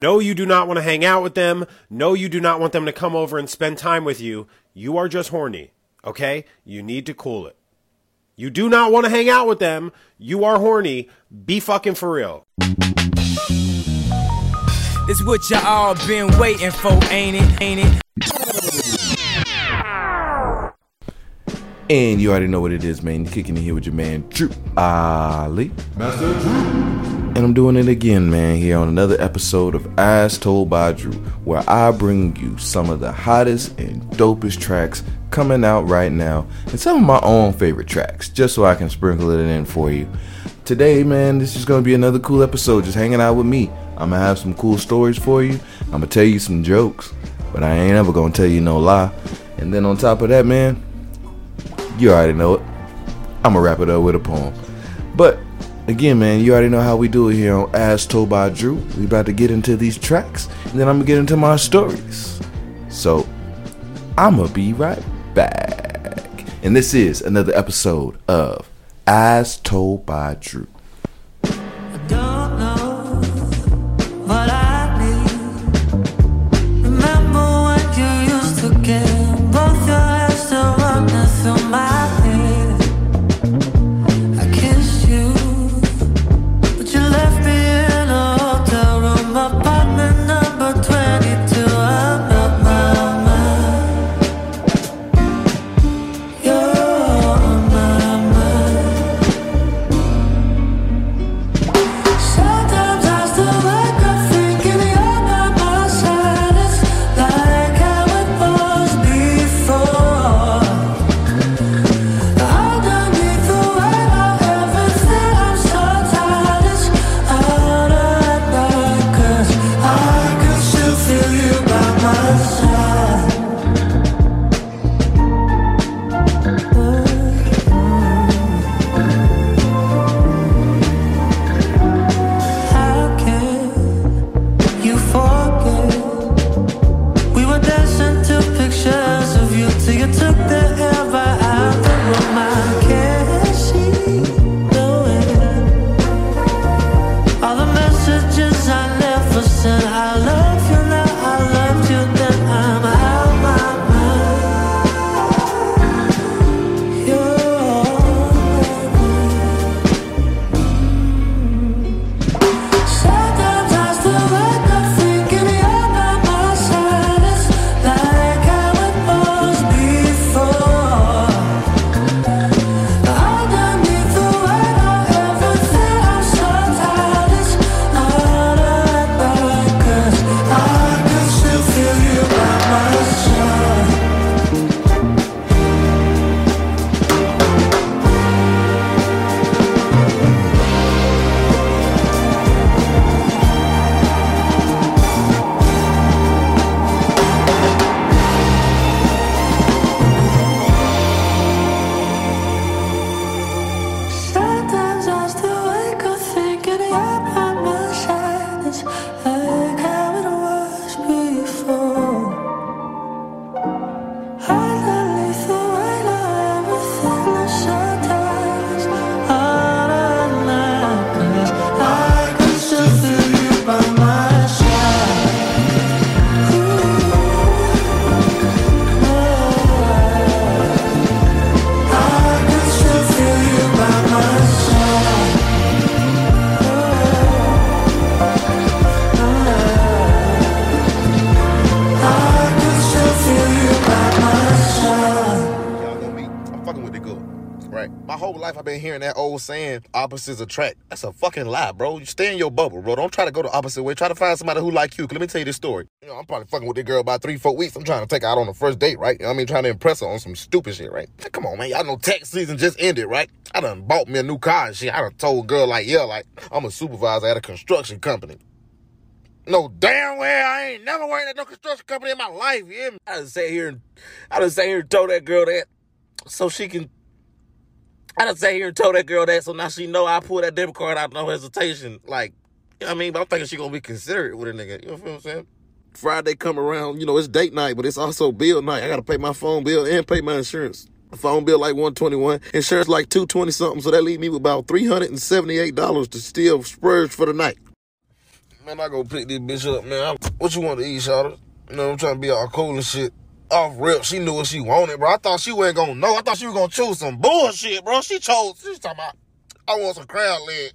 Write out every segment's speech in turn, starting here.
No, you do not want to hang out with them. No, you do not want them to come over and spend time with you. You are just horny. Okay? You need to cool it. You do not want to hang out with them. You are horny. Be fucking for real. It's what y'all been waiting for, ain't it? Ain't it? And you already know what it is, man. You're kicking it here with your man Drew Ali. Master Drew. And I'm doing it again, man, here on another episode of As Told by Drew, where I bring you some of the hottest and dopest tracks coming out right now, and some of my own favorite tracks, just so I can sprinkle it in for you. Today, man, this is gonna be another cool episode, just hanging out with me. I'm gonna have some cool stories for you. I'm gonna tell you some jokes, but I ain't ever gonna tell you no lie. And then on top of that, man, you already know it. I'm gonna wrap it up with a poem. But again, man, you already know how we do it here on As Told by Drew. We about to get into these tracks, and then I'm gonna get into my stories. So I'm gonna be right back. And this is another episode of As Told by Drew. Opposites attract. That's a fucking lie, bro. You stay in your bubble, bro. Don't try to go the opposite way. Try to find somebody who like you. Let me tell you this story. You know, I'm probably fucking with this girl about three, four weeks. I'm trying to take her out on the first date, right? You know I mean? Trying to impress her on some stupid shit, right? Come on, man. Y'all know tax season just ended, right? I done bought me a new car and shit. I done told a girl like, yeah, like, I'm a supervisor at a construction company. No damn well I ain't never worked at no construction company in my life. Yeah. I done sat here and I done sat here and told that girl that so she can I done sat here and told that girl that so now she know I pull that debit card out no hesitation. Like, you know what I mean? But I'm thinking she gonna be considerate with a nigga. You know what I'm saying? Friday come around, you know, it's date night, but it's also bill night. I gotta pay my phone bill and pay my insurance. Phone bill like 121, insurance like 220 something, so that leave me with about $378 to still spurge for the night. Man, I go pick this bitch up, man. I'm- what you want to eat, Shawty? You know, I'm trying to be all cool and shit. Off rip, she knew what she wanted, bro. I thought she wasn't gonna know. I thought she was gonna choose some bullshit, bro. She chose, she's talking about, I want some crab leg.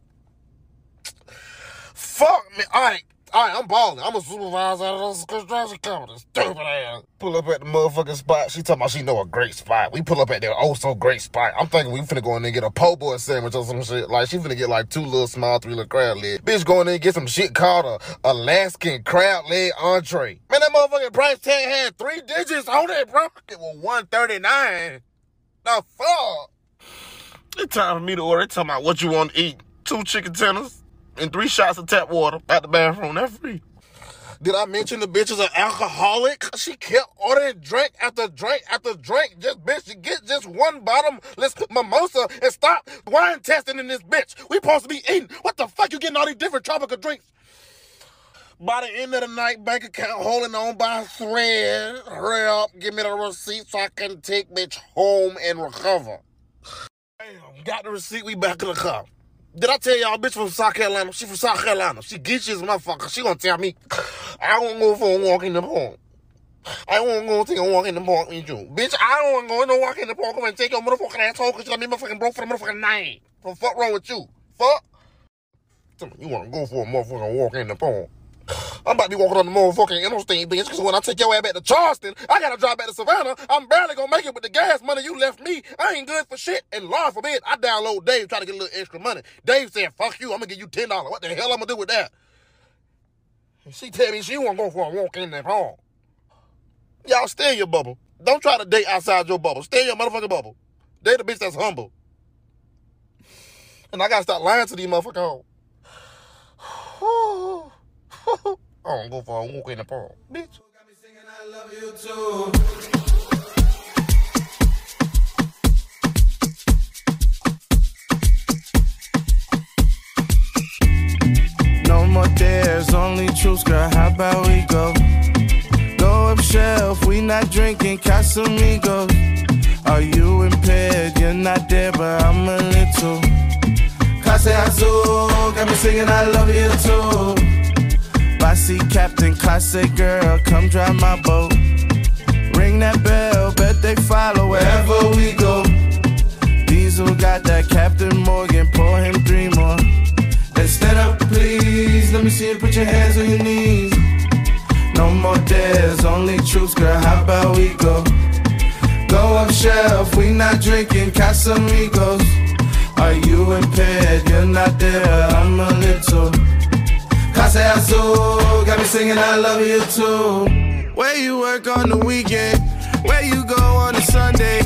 Fuck me. All right. All right, I'm balling. I'm a supervisor of this construction company. Stupid ass. Pull up at the motherfucking spot. She talking about she know a great spot. We pull up at that oh so great spot. I'm thinking we finna go in there and get a po' boy sandwich or some shit. Like she finna get like two little small, three little crab leg. Bitch going in and get some shit called a Alaskan crab leg entree. Man, that motherfucking price tag had three digits on it, bro. It was 139. The fuck? It's time for me to order. It's talking about what you want to eat. Two chicken tenders and three shots of tap water at the bathroom. That's free. Did I mention the bitch is an alcoholic? She kept ordering drink after drink after drink. Just bitch, you get just one bottomless mimosa and stop wine testing in this bitch. We supposed to be eating. What the fuck you getting all these different tropical drinks? By the end of the night, bank account holding on by a thread. Hurry up, give me the receipt so I can take bitch home and recover. Damn, got the receipt, we back in the car. Did I tell y'all, bitch from South Carolina? She from South Carolina. She you as motherfucker. She gonna tell me, I don't go for a walk in the park. I won't go take a walk in the park with you. Bitch, I don't want to go no walk in the park and take your motherfucking asshole because you got me motherfucking broke for the motherfucking night. What the fuck wrong with you? Fuck. You want to go for a motherfucking walk in the park. I'm about to be walking on the motherfucking interstate, bitch, because when I take your ass back to Charleston, I gotta drive back to Savannah. I'm barely gonna make it with the gas money you left me. I ain't good for shit. And Lord forbid, I download Dave trying to get a little extra money. Dave said, fuck you, I'm gonna give you $10. What the hell I'm gonna do with that? She tell me she wanna go for a walk in the park. Y'all stay in your bubble. Don't try to date outside your bubble. Stay in your motherfucking bubble. Date a bitch that's humble. And I gotta stop lying to these motherfuckers. I don't oh, go for a walk in the park, bitch. No more dares, only truths, girl. How about we go? Go up shelf, we not drinking Casamigos. Are you impaired? You're not there, but I'm a little. Clase Azul, got me singing I love you too. Bossy captain, classe girl, come drive my boat. Ring that bell, bet they follow wherever we go. Diesel got that Captain Morgan, pour him three more. Stand up, please. Let me see you put your hands on your knees. No more dares, only truths, girl. How about we go? Go up shelf, we not drinking Casamigos. Are you impaired? You're not there, I'm a little. Clase Azul, got me singing I love you too. Where you work on the weekend? Where you go on a Sunday?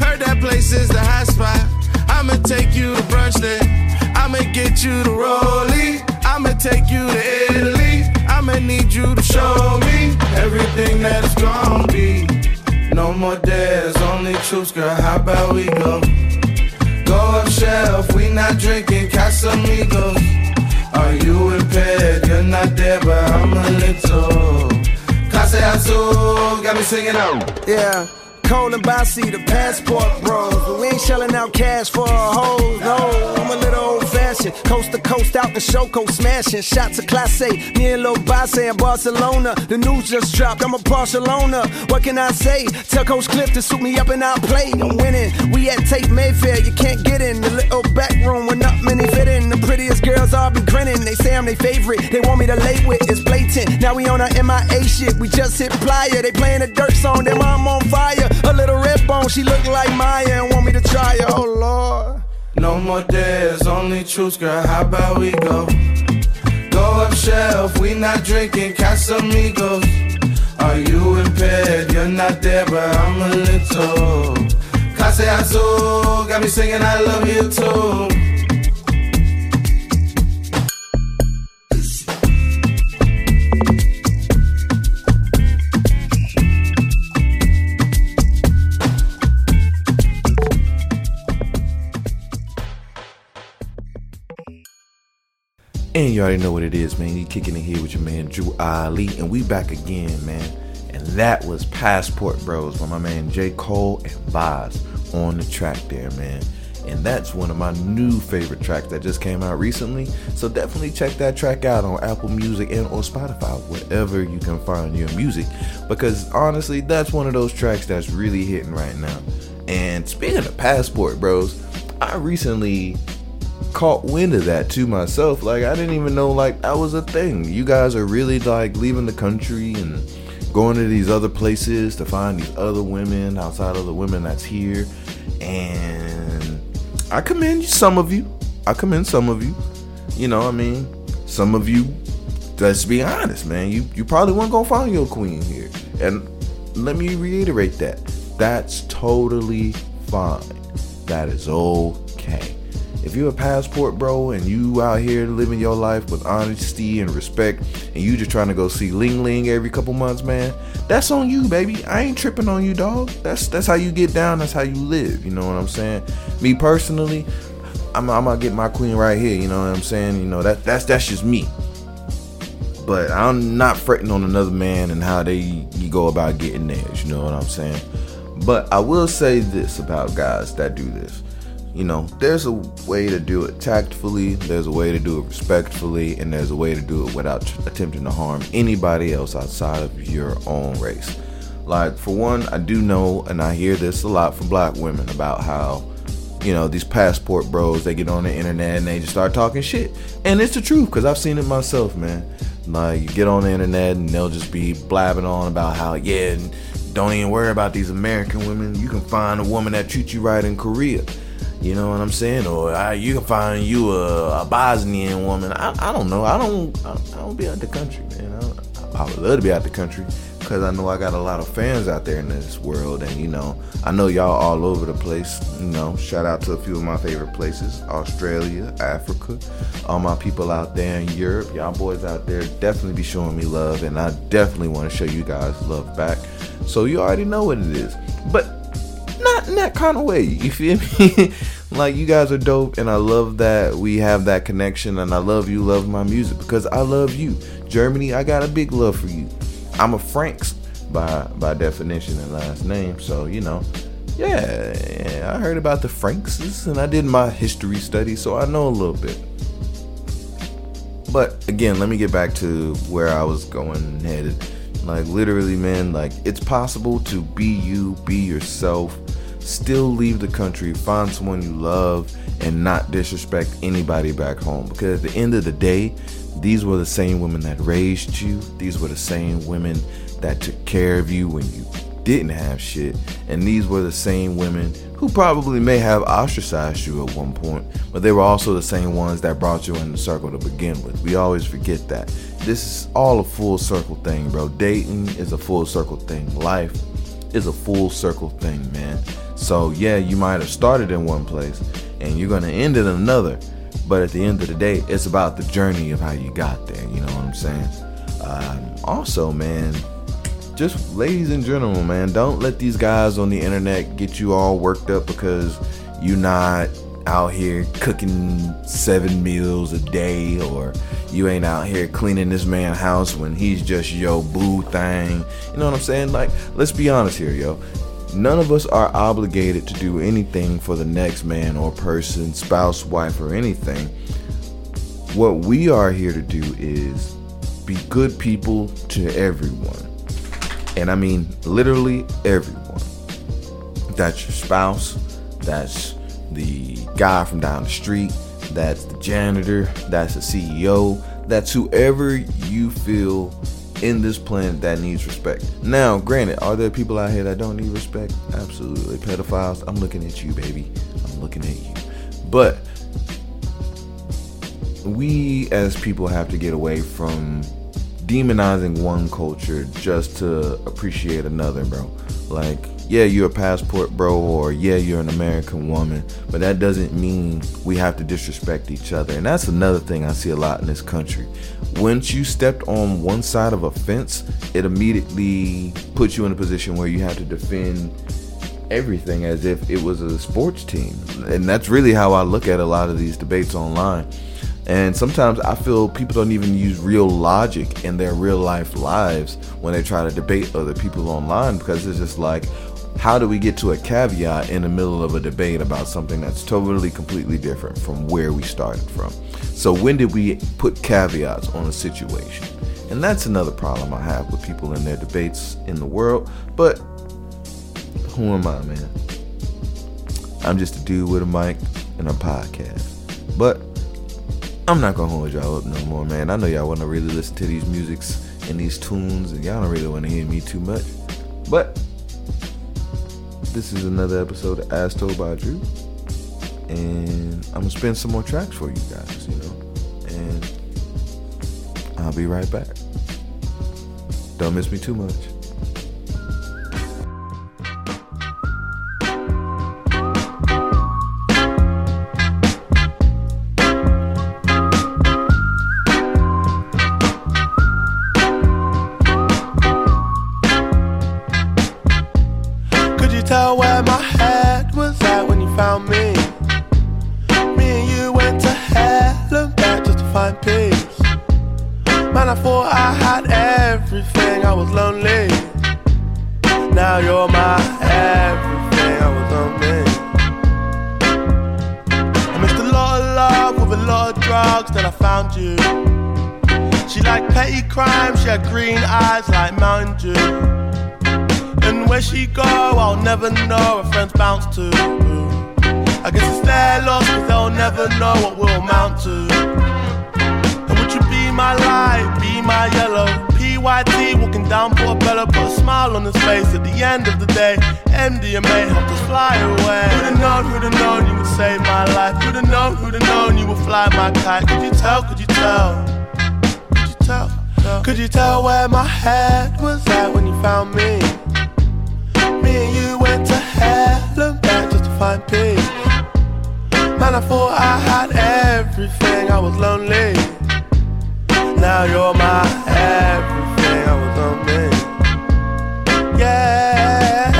Heard that place is the hot spot. I'ma take you to brunch then. I'ma get you to Rolly. I'ma take you to Italy. I'ma need you to show me everything that it's gonna be. No more dares, only truths, girl. How about we go? Go up shelf, we not drinking Casamigos. Are you impaired? You're not there, but I'm a little. Clase Azul, got me singing out. Yeah. Cole and Bossy, the passport bros. But we ain't shelling out cash for a hoes, no. I'm a little. Coast to coast out the coast smashing. Shots of Class A. Me and Lil Bossy in Barcelona. The news just dropped, I'm a Barcelona. What can I say? Tell Coach Cliff to suit me up and I'll play. I'm winning. We at Tate Mayfair, you can't get in. The little back room where not many fit in. The prettiest girls all be grinning. They say I'm their favorite. They want me to lay with, it's blatant. Now we on our MIA shit. We just hit Playa. They playing a dirt song, then I'm on fire. A little red bone, she look like Maya and want me to try her. Oh Lord. No more dares, only truths, girl. How about we go? Go up shelf, we not drinking Casamigos. Are you impaired? You're not there, but I'm a little. Clase Azul, got me singing I love you too. And you already know what it is, man. You kicking it here with your man Drew Ali, and we back again, man. And that was Passport Bros by my man J. Cole and Bas on the track there, man. And that's one of my new favorite tracks that just came out recently. So definitely check that track out on Apple Music and or Spotify, wherever you can find your music. Because honestly, that's one of those tracks that's really hitting right now. And speaking of passport, bros, I recently caught wind of that to myself. Like I didn't even know like that was a thing. You guys are really like leaving the country and going to these other places to find these other women outside of the women that's here. And I commend you some of you. I commend some of you. You know, I mean, some of you. Let's be honest, man. You you probably weren't gonna find your queen here. And let me reiterate that. That's totally fine. That is okay. If you're a passport bro and you out here living your life with honesty and respect and you just trying to go see Ling Ling every couple months, man, that's on you, baby. I ain't tripping on you, dog. That's that's how you get down, that's how you live, you know what I'm saying? Me personally, I'm, I'm gonna get my queen right here, you know what I'm saying? You know, that that's that's just me. But I'm not fretting on another man and how they go about getting theirs, you know what I'm saying? But I will say this about guys that do this you know, there's a way to do it tactfully, there's a way to do it respectfully, and there's a way to do it without attempting to harm anybody else outside of your own race. Like, for one, I do know, and I hear this a lot from black women about how, you know, these passport bros, they get on the internet and they just start talking shit. And it's the truth, because I've seen it myself, man. Like, you get on the internet and they'll just be blabbing on about how, yeah, don't even worry about these American women. You can find a woman that treats you right in Korea. You know what I'm saying? Or I, you can find you a, a Bosnian woman. I, I don't know. I don't I, I don't be out the country, man. I, I would love to be out the country because I know I got a lot of fans out there in this world, and you know I know y'all all over the place. You know, shout out to a few of my favorite places: Australia, Africa, all my people out there in Europe. Y'all boys out there definitely be showing me love, and I definitely want to show you guys love back. So you already know what it is, but not in that kind of way. You feel me? like you guys are dope, and I love that we have that connection, and I love you, love my music because I love you. Germany, I got a big love for you. I'm a Franks by by definition and last name, so you know. Yeah, yeah, I heard about the Frankses and I did my history study, so I know a little bit. But again, let me get back to where I was going headed. Like literally, man, like it's possible to be you, be yourself, still leave the country, find someone you love, and not disrespect anybody back home. Because at the end of the day, these were the same women that raised you. These were the same women that took care of you when you didn't have shit. And these were the same women who probably may have ostracized you at one point, but they were also the same ones that brought you in the circle to begin with. We always forget that. This is all a full circle thing, bro. Dating is a full circle thing. Life is a full circle thing, man. So, yeah, you might have started in one place and you're going to end it in another, but at the end of the day, it's about the journey of how you got there. You know what I'm saying? Um, also, man, just ladies and gentlemen, man, don't let these guys on the internet get you all worked up because you're not out here cooking seven meals a day or you ain't out here cleaning this man's house when he's just yo boo thing. You know what I'm saying? Like, let's be honest here, yo. None of us are obligated to do anything for the next man or person, spouse, wife, or anything. What we are here to do is be good people to everyone and I mean literally everyone. That's your spouse, that's the guy from down the street, that's the janitor, that's the CEO, that's whoever you feel in this planet that needs respect. Now, granted, are there people out here that don't need respect? Absolutely. Pedophiles, I'm looking at you, baby. I'm looking at you. But we as people have to get away from demonizing one culture just to appreciate another, bro. Like, yeah, you're a passport bro, or yeah, you're an American woman, but that doesn't mean we have to disrespect each other. And that's another thing I see a lot in this country. Once you stepped on one side of a fence, it immediately puts you in a position where you have to defend everything as if it was a sports team. And that's really how I look at a lot of these debates online. And sometimes I feel people don't even use real logic in their real life lives when they try to debate other people online because it's just like, How do we get to a caveat in the middle of a debate about something that's totally, completely different from where we started from? So, when did we put caveats on a situation? And that's another problem I have with people in their debates in the world. But who am I, man? I'm just a dude with a mic and a podcast. But I'm not gonna hold y'all up no more, man. I know y'all wanna really listen to these musics and these tunes, and y'all don't really wanna hear me too much. But this is another episode of As Told by Drew. And I'm gonna spin some more tracks for you guys, you know. And I'll be right back. Don't miss me too much. Had green eyes like Mountain Dew. And where she go, I'll never know. Her friends bounce to. I guess it's their loss, cause they'll never know what we'll amount to. And would you be my light, be my yellow? PYT walking down Portobello, put a smile on his face at the end of the day. MDMA helped us fly away. Who'd have known, who'd have known you would save my life? Who'd have known, who'd have known you would fly my kite? Could you tell, could you tell? Could you tell? Where my head was at when you found me? Me and you went to hell and back just to find peace. Man, I thought I had everything, I was lonely. Now you're my everything, I was lonely. Yeah.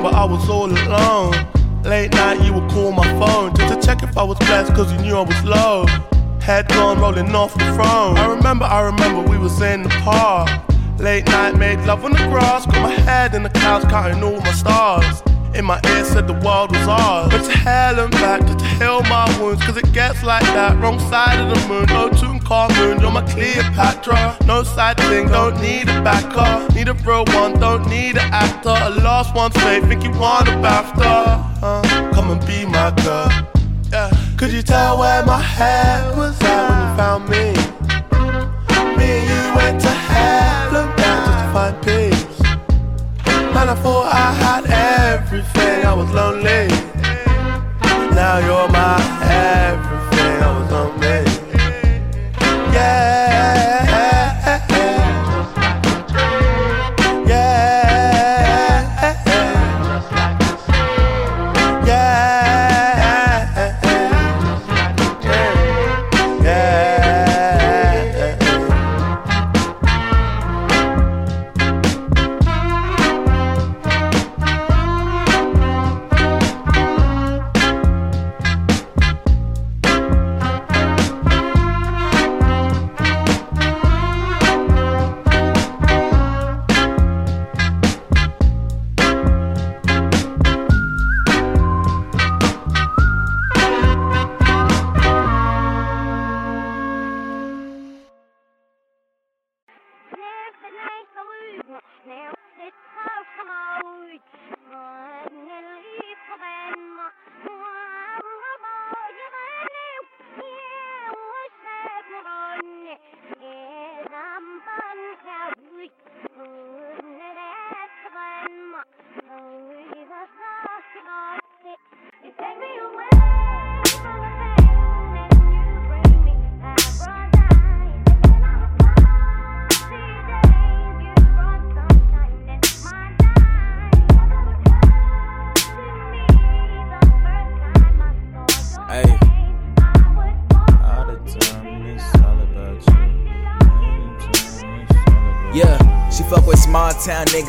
Remember, I was all alone. Late night, you would call my phone just to check if I was blessed, cause you knew I was low. Head gone rolling off the throne. I remember, I remember we was in the park. Late night, made love on the grass. Got my head in the clouds, counting all my stars. In my ear said the world was ours. But to hell and back to heal my wounds, cause it gets like that. Wrong side of the moon, no tune car moon. You're my Cleopatra. No side thing, don't need a backer. Need a real one, don't need an actor. A lost one's faith, think you want a BAFTA. Uh, come and be my girl. Yeah. Could you tell where my head was at when you found me? Me and you went to hell and back just to find peace. Man, I thought I had everything, I was lonely. Now you're my everything, I was lonely. Yeah.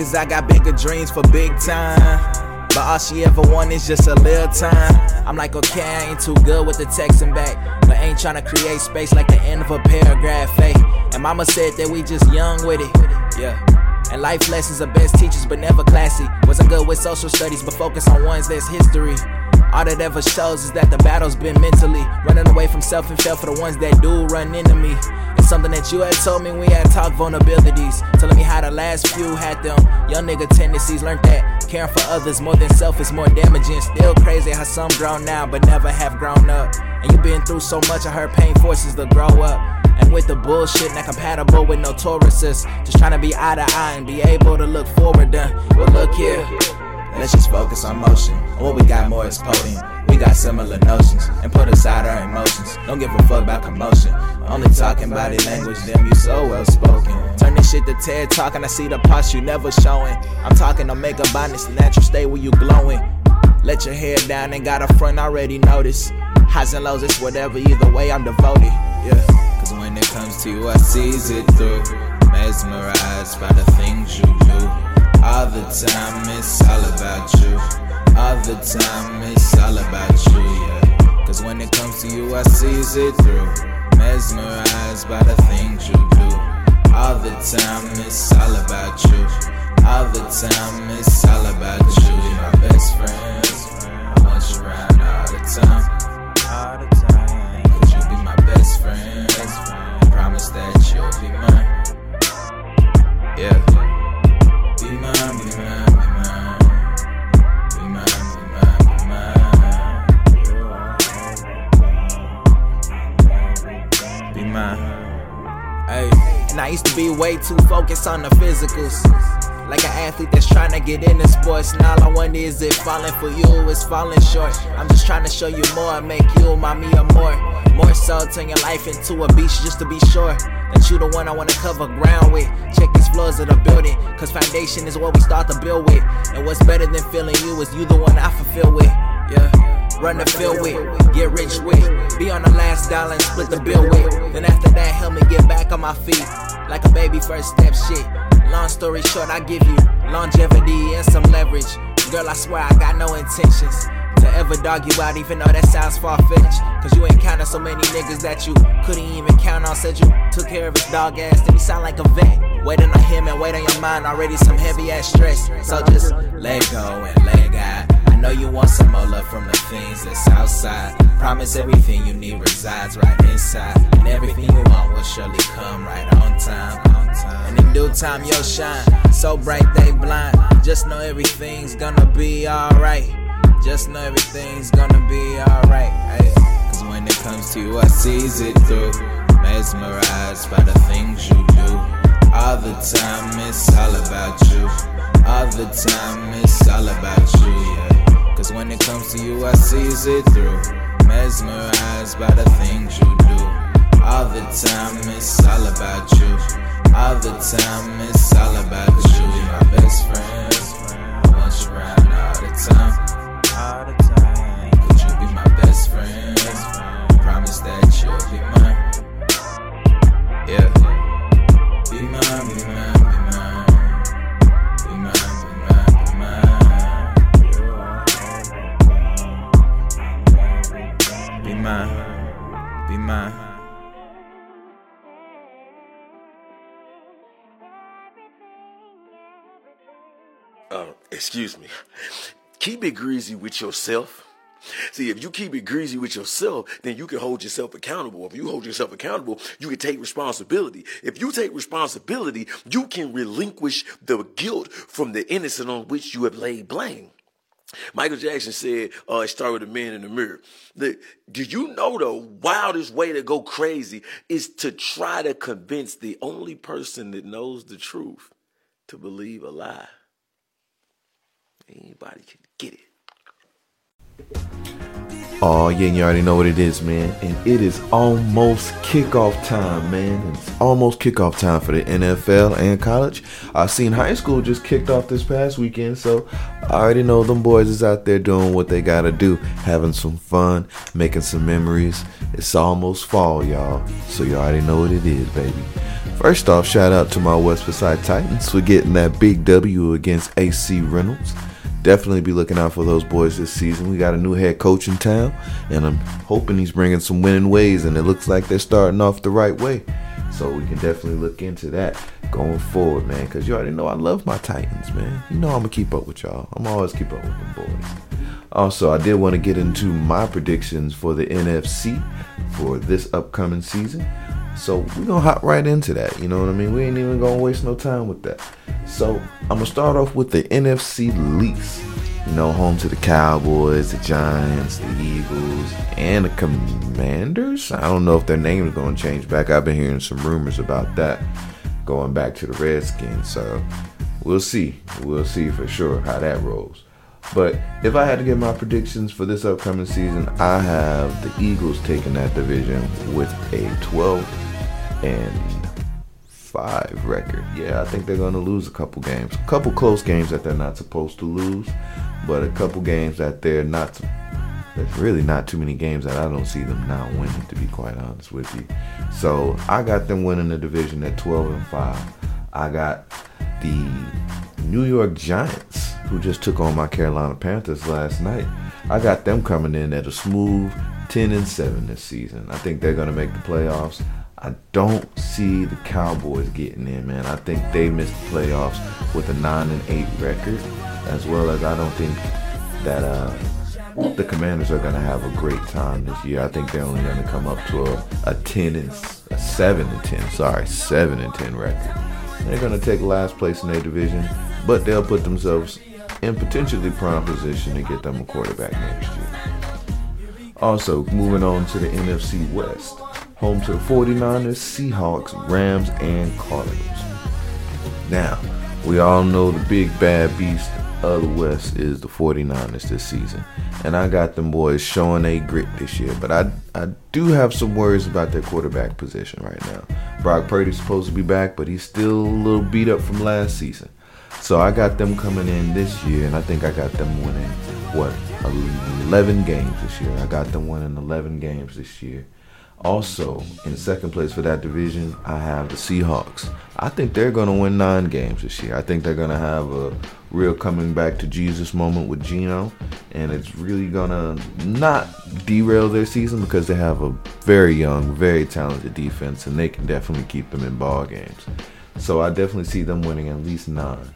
Niggas, I got bigger dreams for big time. But all she ever want is just a little time. I'm like, okay, I ain't too good with the texting back. But ain't tryna create space like the end of a paragraph, hey. And mama said that we just young with it, yeah. And life lessons are best teachers, but never classy. Wasn't good with social studies, but focus on ones that's history. All that ever shows is that the battle's been mentally running away from self and fell for the ones that do run into me. Something that you had told me we had talk vulnerabilities, telling me how the last few had them young nigga tendencies. Learned that caring for others more than self is more damaging. Still crazy how some grown now but never have grown up. And you been through so much, I heard pain forces to grow up. And with the bullshit not compatible with no Tauruses. Just trying to be eye to eye and be able to look forward. Done. Well, look here. Let's just focus on motion. What we got more is potent. Got similar notions and put aside our emotions. Don't give a fuck about commotion. Only talking body language, damn you so well spoken. Turn this shit to TED talk and I see the parts you never showing. I'm talking to make bonus, the natural state where you glowing. Let your hair down and got a front already notice. Highs and lows, it's whatever. Either way, I'm devoted. Yeah. Cause when it comes to you, I sees it through. Mesmerized by the things you do. All the time, it's all about you. All the time, it's all about you, yeah. Cause when it comes to you, I sees it through. Mesmerized by the things you do. All the time, it's all about you. All the time, it's all about you. You're my best friend. I want you around all the time. All the time. Could you be my best friend? Promise that you'll be mine. Yeah. Be mine, be way too focused on the physicals. Like an athlete that's trying to get into sports. Now all I wonder is it falling for you is falling short. I'm just trying to show you more, make you my me or more. More so, turn your life into a beach just to be sure that you the one I wanna cover ground with. Check these floors of the building, cause foundation is what we start to build with. And what's better than feeling you is you the one I fulfill with. Yeah. Run the field with, get rich with, be on the last dollar and split the bill with. Then after that, help me get back on my feet, like a baby first step shit. Long story short, I give you longevity and some leverage. Girl, I swear I got no intentions to ever dog you out, even though that sounds far fetched. Cause you encountered so many niggas that you couldn't even count on. Said you took care of his dog ass, then he sound like a vet. Waiting on him and wait on your mind, already some heavy ass stress. So just let go and let God. Know you want some more love from the things that's outside. Promise everything you need resides right inside. And everything you want will surely come right on time. And in due time, you'll shine. So bright they blind. Just know everything's gonna be alright. Just know everything's gonna be alright. Cause when it comes to you, I sees it through. Mesmerized by the things you do. All the time, it's all about you. All the time, it's all about you, yeah. Cause when it comes to you, I sees it through. Mesmerized by the things you do. All the time, it's all about you. All the time, it's all about you. You're my best friend. I want you around all the time. All the time. Could you be my best friend? Promise that you'll be mine. Yeah. Excuse me, keep it greasy with yourself. See, if you keep it greasy with yourself, then you can hold yourself accountable. If you hold yourself accountable, you can take responsibility. If you take responsibility, you can relinquish the guilt from the innocent on which you have laid blame. Michael Jackson said, uh, it started with a man in the mirror. The, do you know the wildest way to go crazy is to try to convince the only person that knows the truth to believe a lie? Anybody can get it. Oh yeah, you already know what it is, man. And it is almost kickoff time, man. It's almost kickoff time for the NFL and college. I seen high school just kicked off this past weekend, so I already know them boys is out there doing what they gotta do, having some fun, making some memories. It's almost fall, y'all. So you already know what it is, baby. First off, shout out to my West Side Titans for getting that big W against AC Reynolds. Definitely be looking out for those boys this season. We got a new head coach in town, and I'm hoping he's bringing some winning ways, and it looks like they're starting off the right way. So we can definitely look into that going forward, man. Because you already know I love my Titans, man. You know I'm gonna keep up with y'all. I'm always keep up with them boys. Also, I did want to get into my predictions for the NFC for this upcoming season. So we're gonna hop right into that. You know what I mean? We ain't even gonna waste no time with that. So I'm gonna start off with the NFC East. You know, home to the Cowboys, the Giants, the Eagles, and the Commanders. I don't know if their name is gonna change back. I've been hearing some rumors about that going back to the Redskins. So we'll see. We'll see for sure how that rolls. But if I had to give my predictions for this upcoming season, I have the Eagles taking that division with a 12 and 5 record. Yeah, I think they're going to lose a couple games. A couple close games that they're not supposed to lose, but a couple games that they're not there's really not too many games that I don't see them not winning to be quite honest with you. So, I got them winning the division at 12 and 5. I got the New York Giants, who just took on my Carolina Panthers last night. I got them coming in at a smooth 10 and 7 this season. I think they're going to make the playoffs. I don't see the Cowboys getting in, man. I think they missed the playoffs with a 9 and 8 record, as well as I don't think that uh, the Commanders are going to have a great time this year. I think they're only going to come up to a, a 10 and a 7 and 10, sorry, 7 and 10 record. They're going to take last place in their division, but they'll put themselves in potentially prime position to get them a quarterback next year. Also, moving on to the NFC West, home to the 49ers, Seahawks, Rams, and Cardinals. Now, we all know the big bad beast of the West is the 49ers this season. And I got them boys showing a grit this year. But I I do have some worries about their quarterback position right now. Brock Purdy's supposed to be back, but he's still a little beat up from last season. So I got them coming in this year, and I think I got them winning, what, 11 games this year. I got them winning 11 games this year. Also, in second place for that division, I have the Seahawks. I think they're going to win nine games this year. I think they're going to have a real coming back to Jesus moment with Geno, and it's really going to not derail their season because they have a very young, very talented defense, and they can definitely keep them in ball games. So I definitely see them winning at least nine.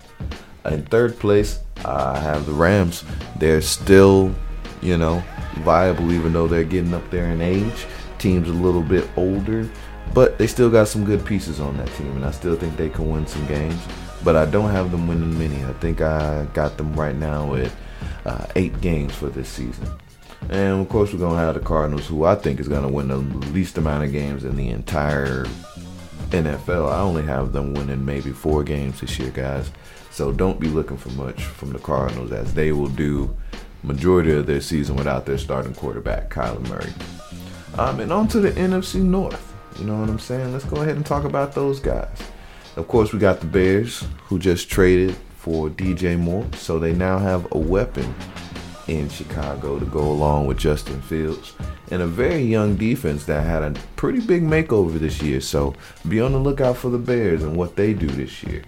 In third place, I have the Rams. They're still, you know, viable even though they're getting up there in age. Team's a little bit older, but they still got some good pieces on that team, and I still think they can win some games. But I don't have them winning many. I think I got them right now at uh, eight games for this season. And of course, we're gonna have the Cardinals, who I think is gonna win the least amount of games in the entire NFL. I only have them winning maybe four games this year, guys. So don't be looking for much from the Cardinals, as they will do majority of their season without their starting quarterback, Kyler Murray. Um, and on to the NFC North. You know what I'm saying? Let's go ahead and talk about those guys. Of course, we got the Bears, who just traded for DJ Moore, so they now have a weapon in Chicago to go along with Justin Fields and a very young defense that had a pretty big makeover this year. So be on the lookout for the Bears and what they do this year.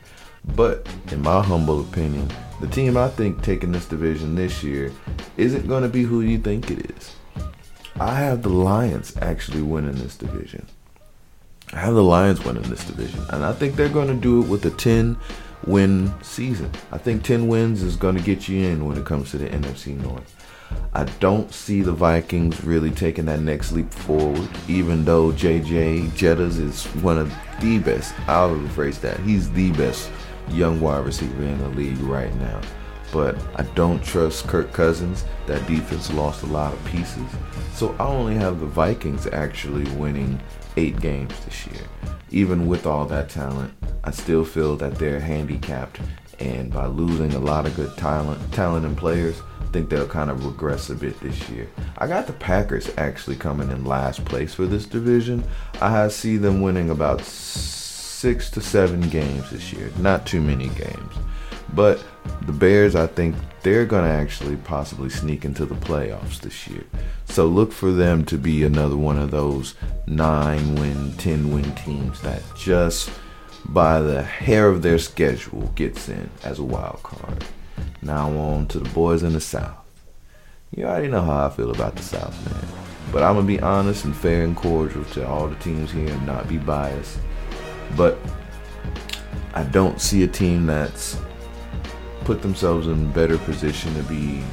But in my humble opinion, the team I think taking this division this year isn't going to be who you think it is. I have the Lions actually winning this division. I have the Lions winning this division, and I think they're going to do it with a 10 win season. I think 10 wins is going to get you in when it comes to the NFC North. I don't see the Vikings really taking that next leap forward, even though JJ Jettas is one of the best. I'll rephrase that. He's the best young wide receiver in the league right now. But I don't trust Kirk Cousins. That defense lost a lot of pieces. So I only have the Vikings actually winning eight games this year. Even with all that talent, I still feel that they're handicapped. And by losing a lot of good talent, talent and players, I think they'll kind of regress a bit this year. I got the Packers actually coming in last place for this division. I see them winning about six to seven games this year. Not too many games. But the Bears, I think they're going to actually possibly sneak into the playoffs this year. So look for them to be another one of those nine win, 10 win teams that just by the hair of their schedule gets in as a wild card. Now on to the boys in the South. You already know how I feel about the South, man. But I'm gonna be honest and fair and cordial to all the teams here and not be biased. But I don't see a team that's put themselves in better position to be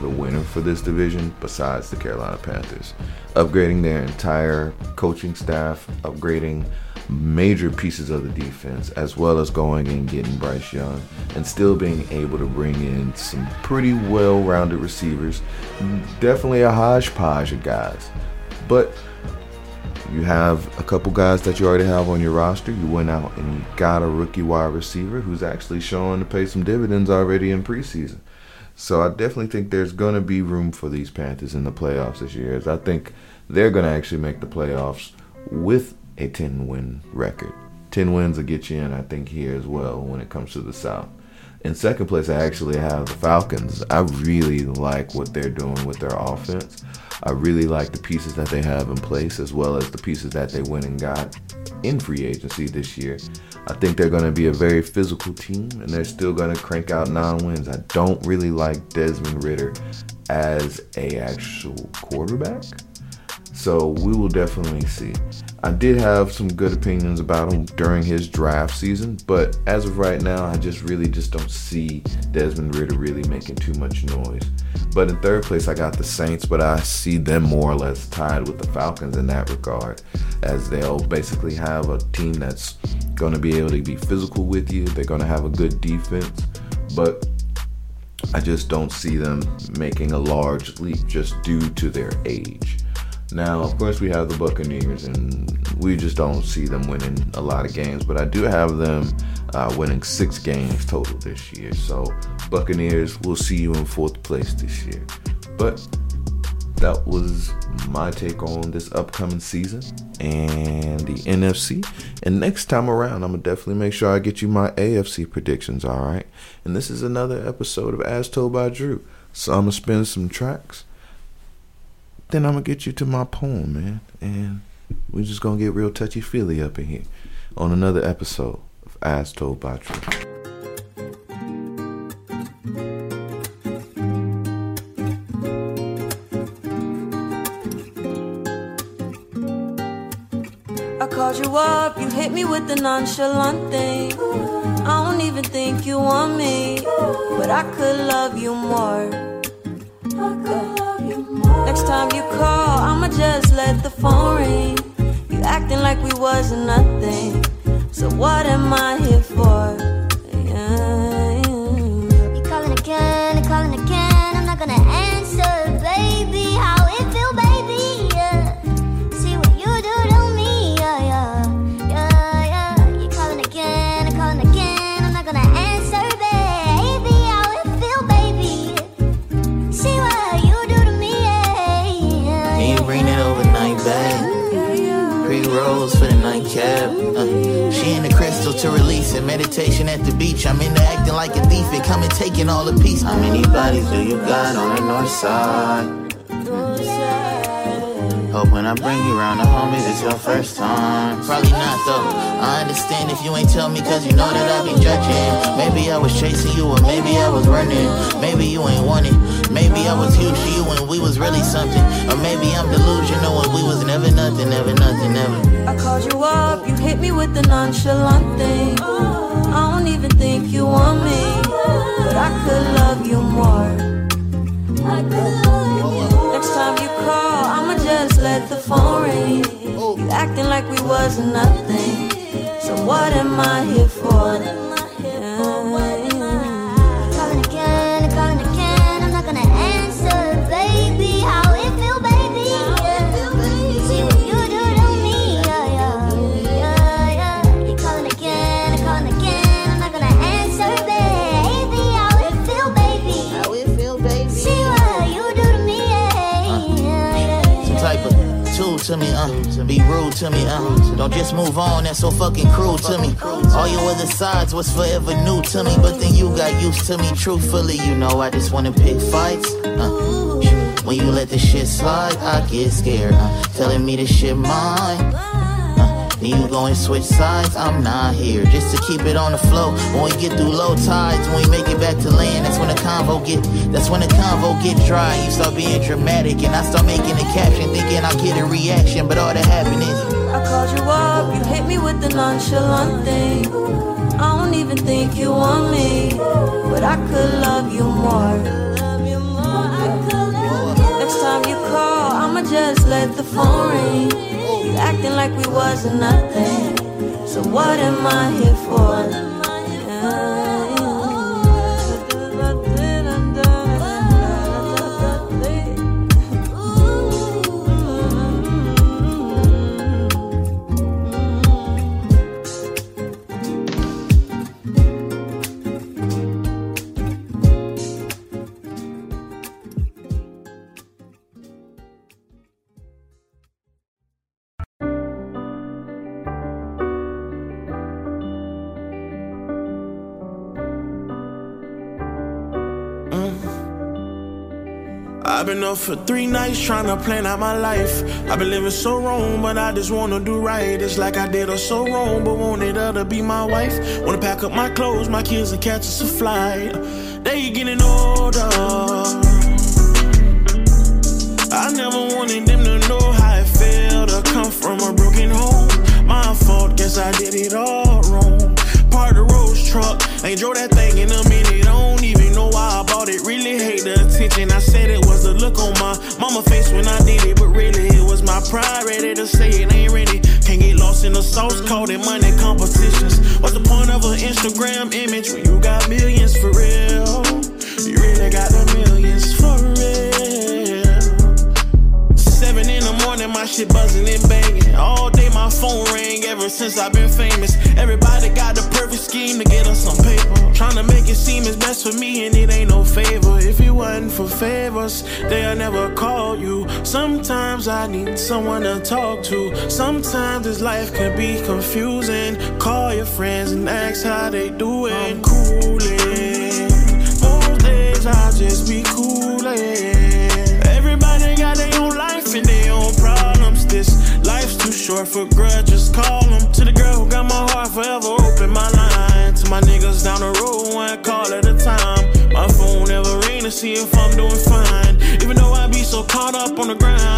the winner for this division besides the Carolina Panthers. Upgrading their entire coaching staff, upgrading major pieces of the defense, as well as going and getting Bryce Young, and still being able to bring in some pretty well rounded receivers. Definitely a hodgepodge of guys. But you have a couple guys that you already have on your roster. You went out and you got a rookie wide receiver who's actually showing to pay some dividends already in preseason. So I definitely think there's going to be room for these Panthers in the playoffs this year. As I think they're going to actually make the playoffs with a 10 win record. 10 wins will get you in, I think, here as well when it comes to the South. In second place, I actually have the Falcons. I really like what they're doing with their offense. I really like the pieces that they have in place as well as the pieces that they went and got in free agency this year. I think they're going to be a very physical team and they're still going to crank out nine wins. I don't really like Desmond Ridder as a actual quarterback. So we will definitely see. I did have some good opinions about him during his draft season, but as of right now, I just really just don't see Desmond Ridder really making too much noise. But in third place, I got the Saints, but I see them more or less tied with the Falcons in that regard, as they'll basically have a team that's going to be able to be physical with you. They're going to have a good defense, but I just don't see them making a large leap just due to their age. Now, of course, we have the Buccaneers, and we just don't see them winning a lot of games. But I do have them uh, winning six games total this year. So, Buccaneers, we'll see you in fourth place this year. But that was my take on this upcoming season and the NFC. And next time around, I'm gonna definitely make sure I get you my AFC predictions. All right. And this is another episode of As Told by Drew. So I'm gonna spin some tracks then I'm gonna get you to my poem, man. And we're just gonna get real touchy feely up in here on another episode of As Told by Drew. I called you up, you hit me with the nonchalant thing. I don't even think you want me, but I could love you more. Next time you call, I'ma just let the phone ring. You acting like we wasn't nothing. So what am I here for? Rolls for the nightcap. Uh, she in the crystal to release it. Meditation at the beach. I'm into acting like a thief and coming taking all the peace. How many bodies do you got on the north side? Hope when I bring you around the homies, it's your first time. Probably not though. I understand if you ain't tell me, cause you know that I be judging. Maybe I was chasing you, or maybe I was running. Maybe you ain't want it. Maybe I was huge to you when we was really something. Or maybe I'm delusional when we was never nothing, never nothing, never. I called you up, you hit me with the nonchalant thing. I don't even think you want me, but I could love you more. Next time you call, I'ma just let the phone ring. You acting like we wasn't nothing. So what am I here for? Rude to me. Uh, don't just move on, that's so fucking cruel to me. All your other sides was forever new to me, but then you got used to me. Truthfully, you know I just wanna pick fights. Uh, when you let the shit slide, I get scared. Uh, telling me this shit mine. Then you go and switch sides, I'm not here. Just to keep it on the flow. When we get through low tides, when we make it back to land, that's when the convo get that's when the convo get dry. You start being dramatic and I start making a caption, thinking I'll get a reaction, but all that happened is I called you up, you hit me with the nonchalant thing. I don't even think you want me, but I could love you more. Love you more, I could Next time you call, I'ma just let the phone ring. Acting like we wasn't nothing. So what am I here for? Been up for three nights trying to plan out my life. I've been living so wrong, but I just wanna do right. It's like I did her so wrong, but wanted her to be my wife. Wanna pack up my clothes, my kids, and catch us a flight. They getting older. I never wanted them to know how it felt to come from a broken home. My fault, guess I did it my face when I did it, but really it was my pride. Ready to say it ain't ready. Can't get lost in the sauce, called it money competitions. What's the point of an Instagram image when you got millions for real? You really got the millions for real. Seven in the morning, my shit buzzing and banging. All day my phone ring ever since I've been famous. Everybody got the perfect scheme to get us some paper. Trying to make it seem it's best for me and it ain't no favor. If it wasn't for favors, they'll never call you. Sometimes I need someone to talk to. Sometimes this life can be confusing. Call your friends and ask how they doing. I'm coolin'. Most days I just be coolin'. Short for grudges. Call them to the girl who got my heart forever open. My line to my niggas down the road, one call at a time. My phone never ring to see if I'm doing fine. Even though I be so caught up on the grind,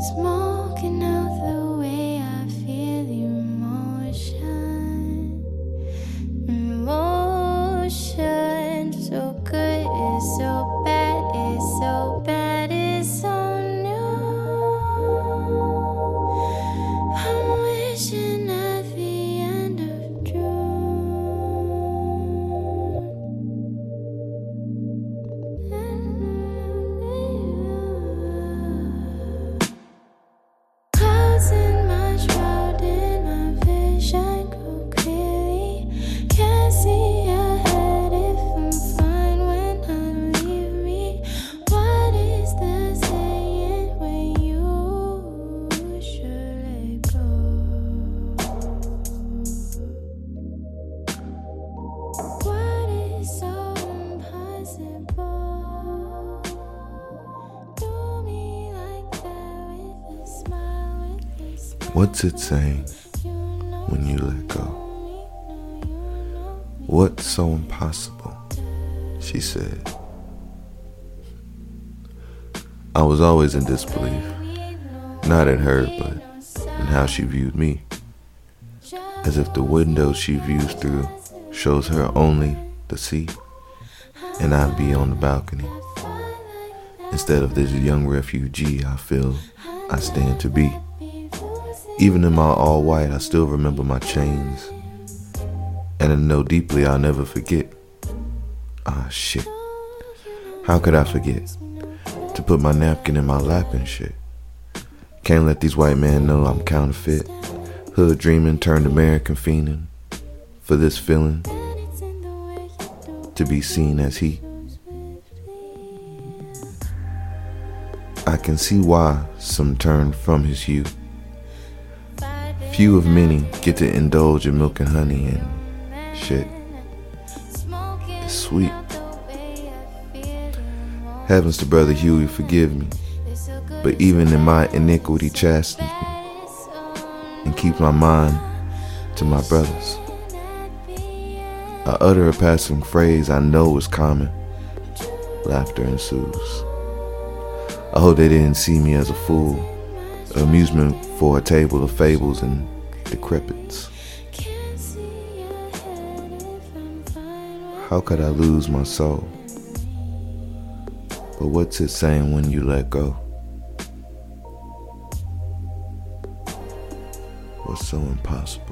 Smoking What's it saying when you let go? What's so impossible? She said. I was always in disbelief, not at her, but in how she viewed me. As if the window she views through shows her only the sea, and I'd be on the balcony. Instead of this young refugee, I feel I stand to be. Even in my all white, I still remember my chains. And I know deeply I'll never forget. Ah, shit. How could I forget? To put my napkin in my lap and shit. Can't let these white men know I'm counterfeit. Hood dreaming turned American fiending. For this feeling to be seen as he. I can see why some turned from his hue. Few of many get to indulge in milk and honey and shit. It's sweet. Heavens to Brother Huey, forgive me. But even in my iniquity, chastens me and keep my mind to my brothers. I utter a passing phrase I know is common. Laughter ensues. I hope they didn't see me as a fool, amusement for a table of fables and decrepits. How could I lose my soul? But what's it saying when you let go? What's so impossible?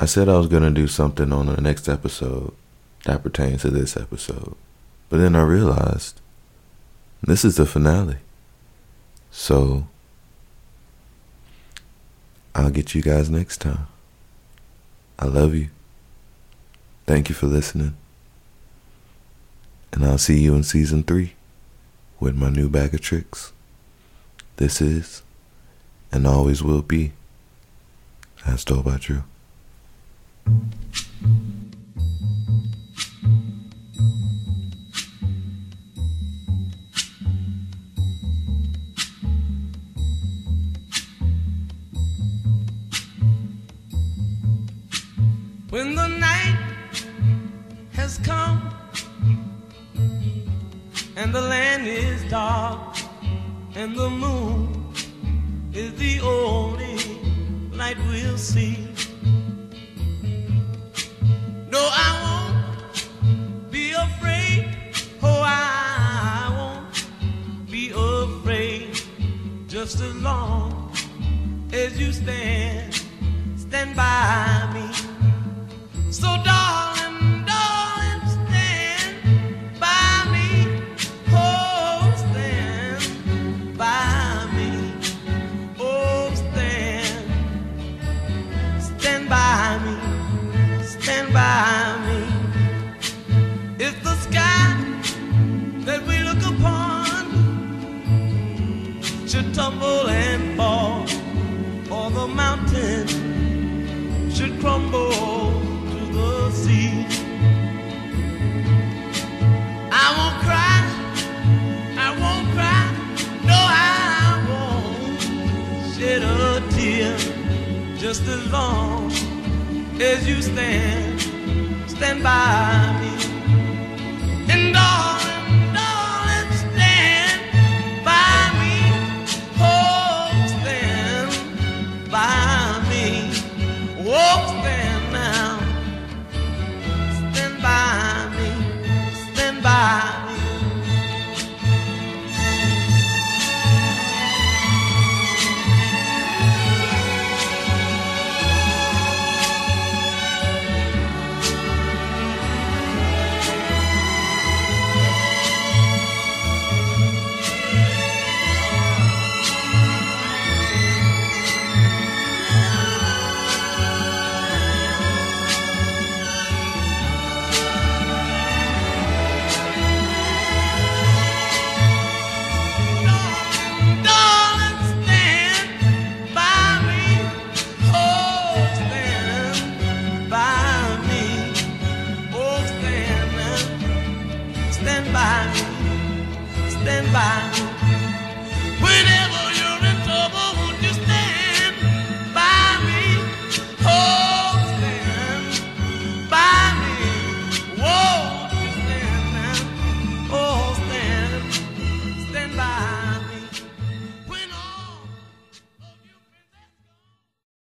I said I was going to do something on the next episode that pertains to this episode. But then I realized this is the finale. So I'll get you guys next time. I love you. Thank you for listening. And I'll see you in season three with my new bag of tricks. This is and always will be as told by Drew. When the night has come and the land is dark and the moon